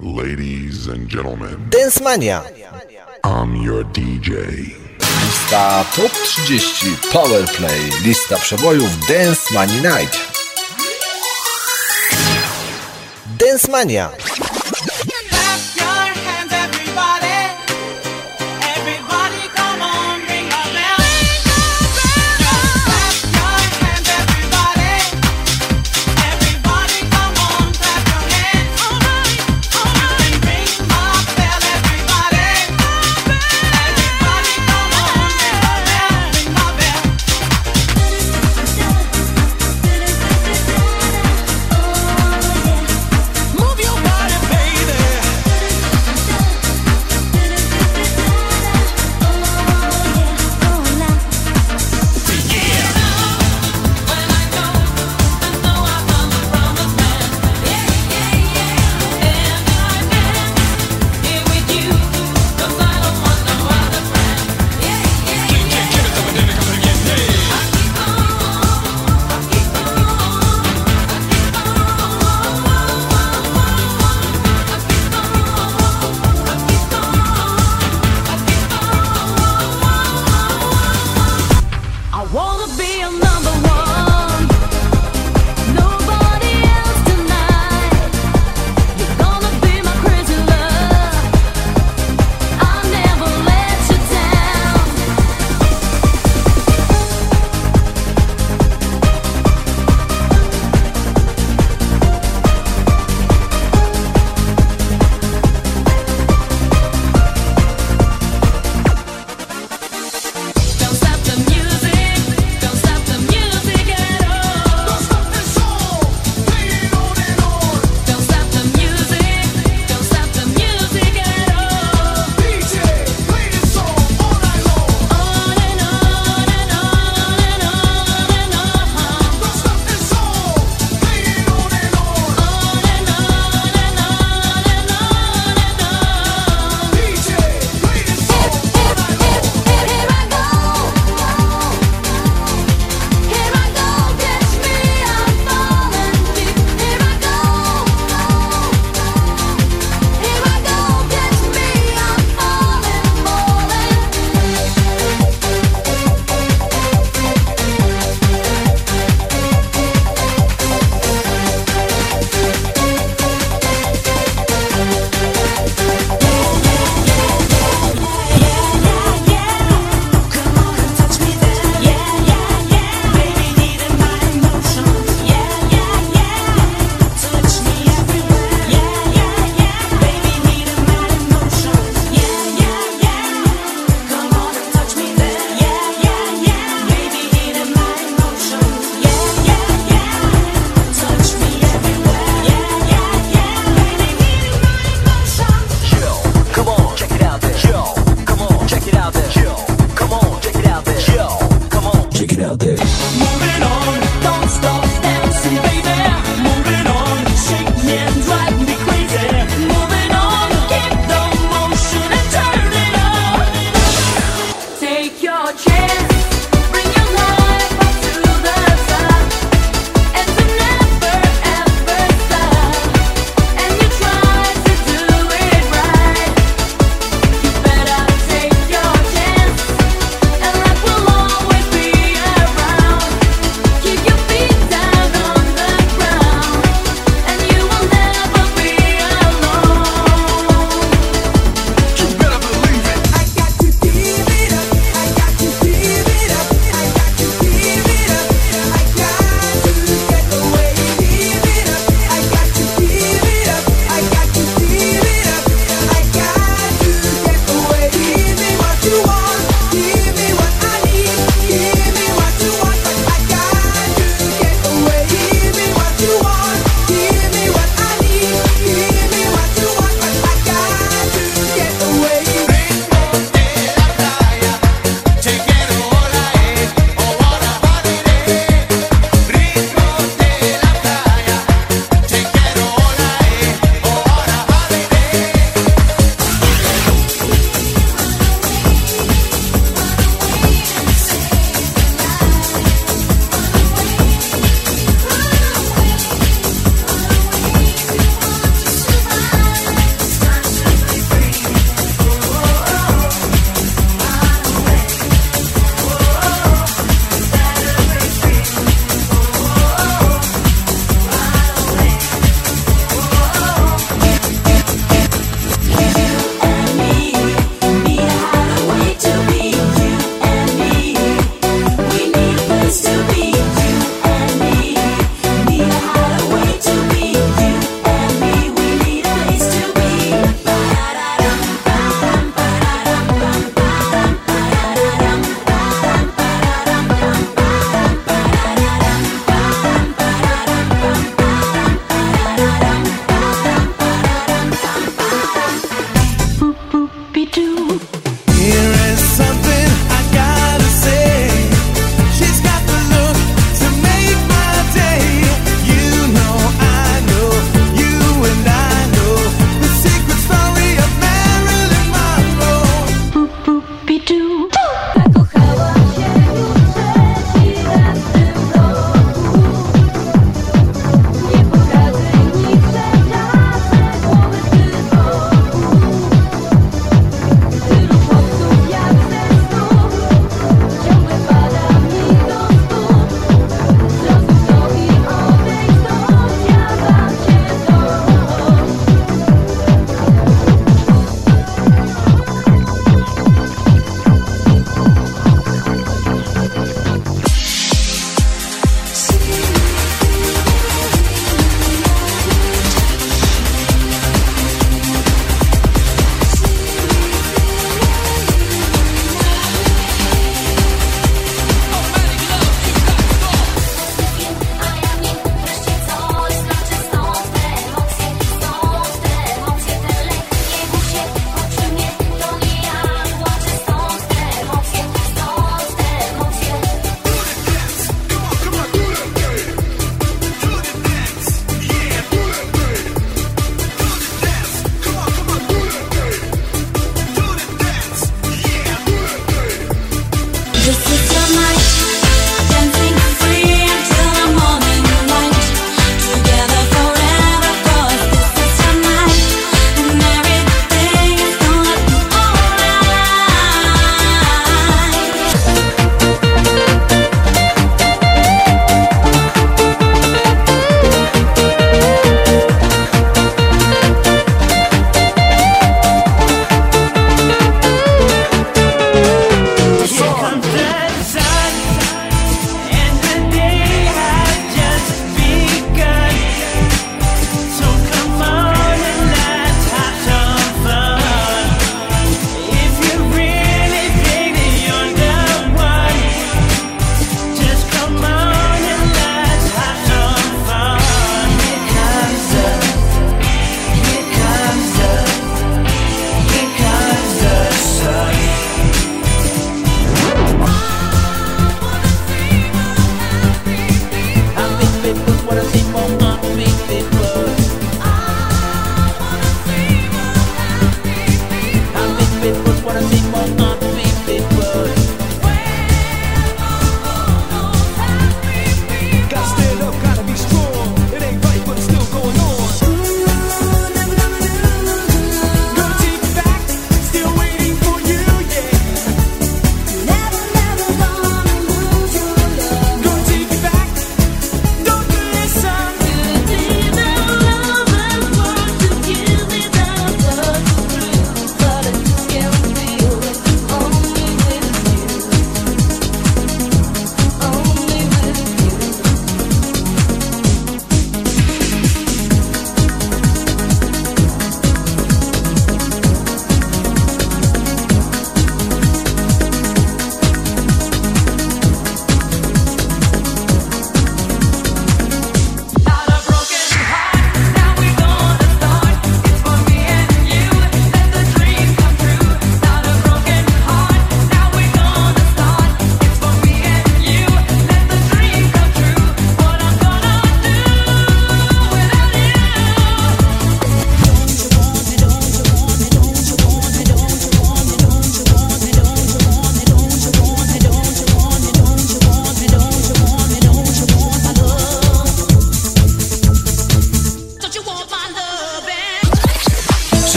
Ladies and gentlemen, Dance Mania. I'm your DJ. Lista Top 30 Powerplay, lista przebojów Dance Money Night. Dance Mania. out there.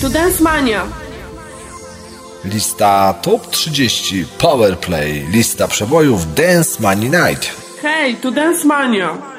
to Dance Mania. Lista Top 30 Powerplay. Lista przebojów Dance Money Night. Hej, to Dance Mania.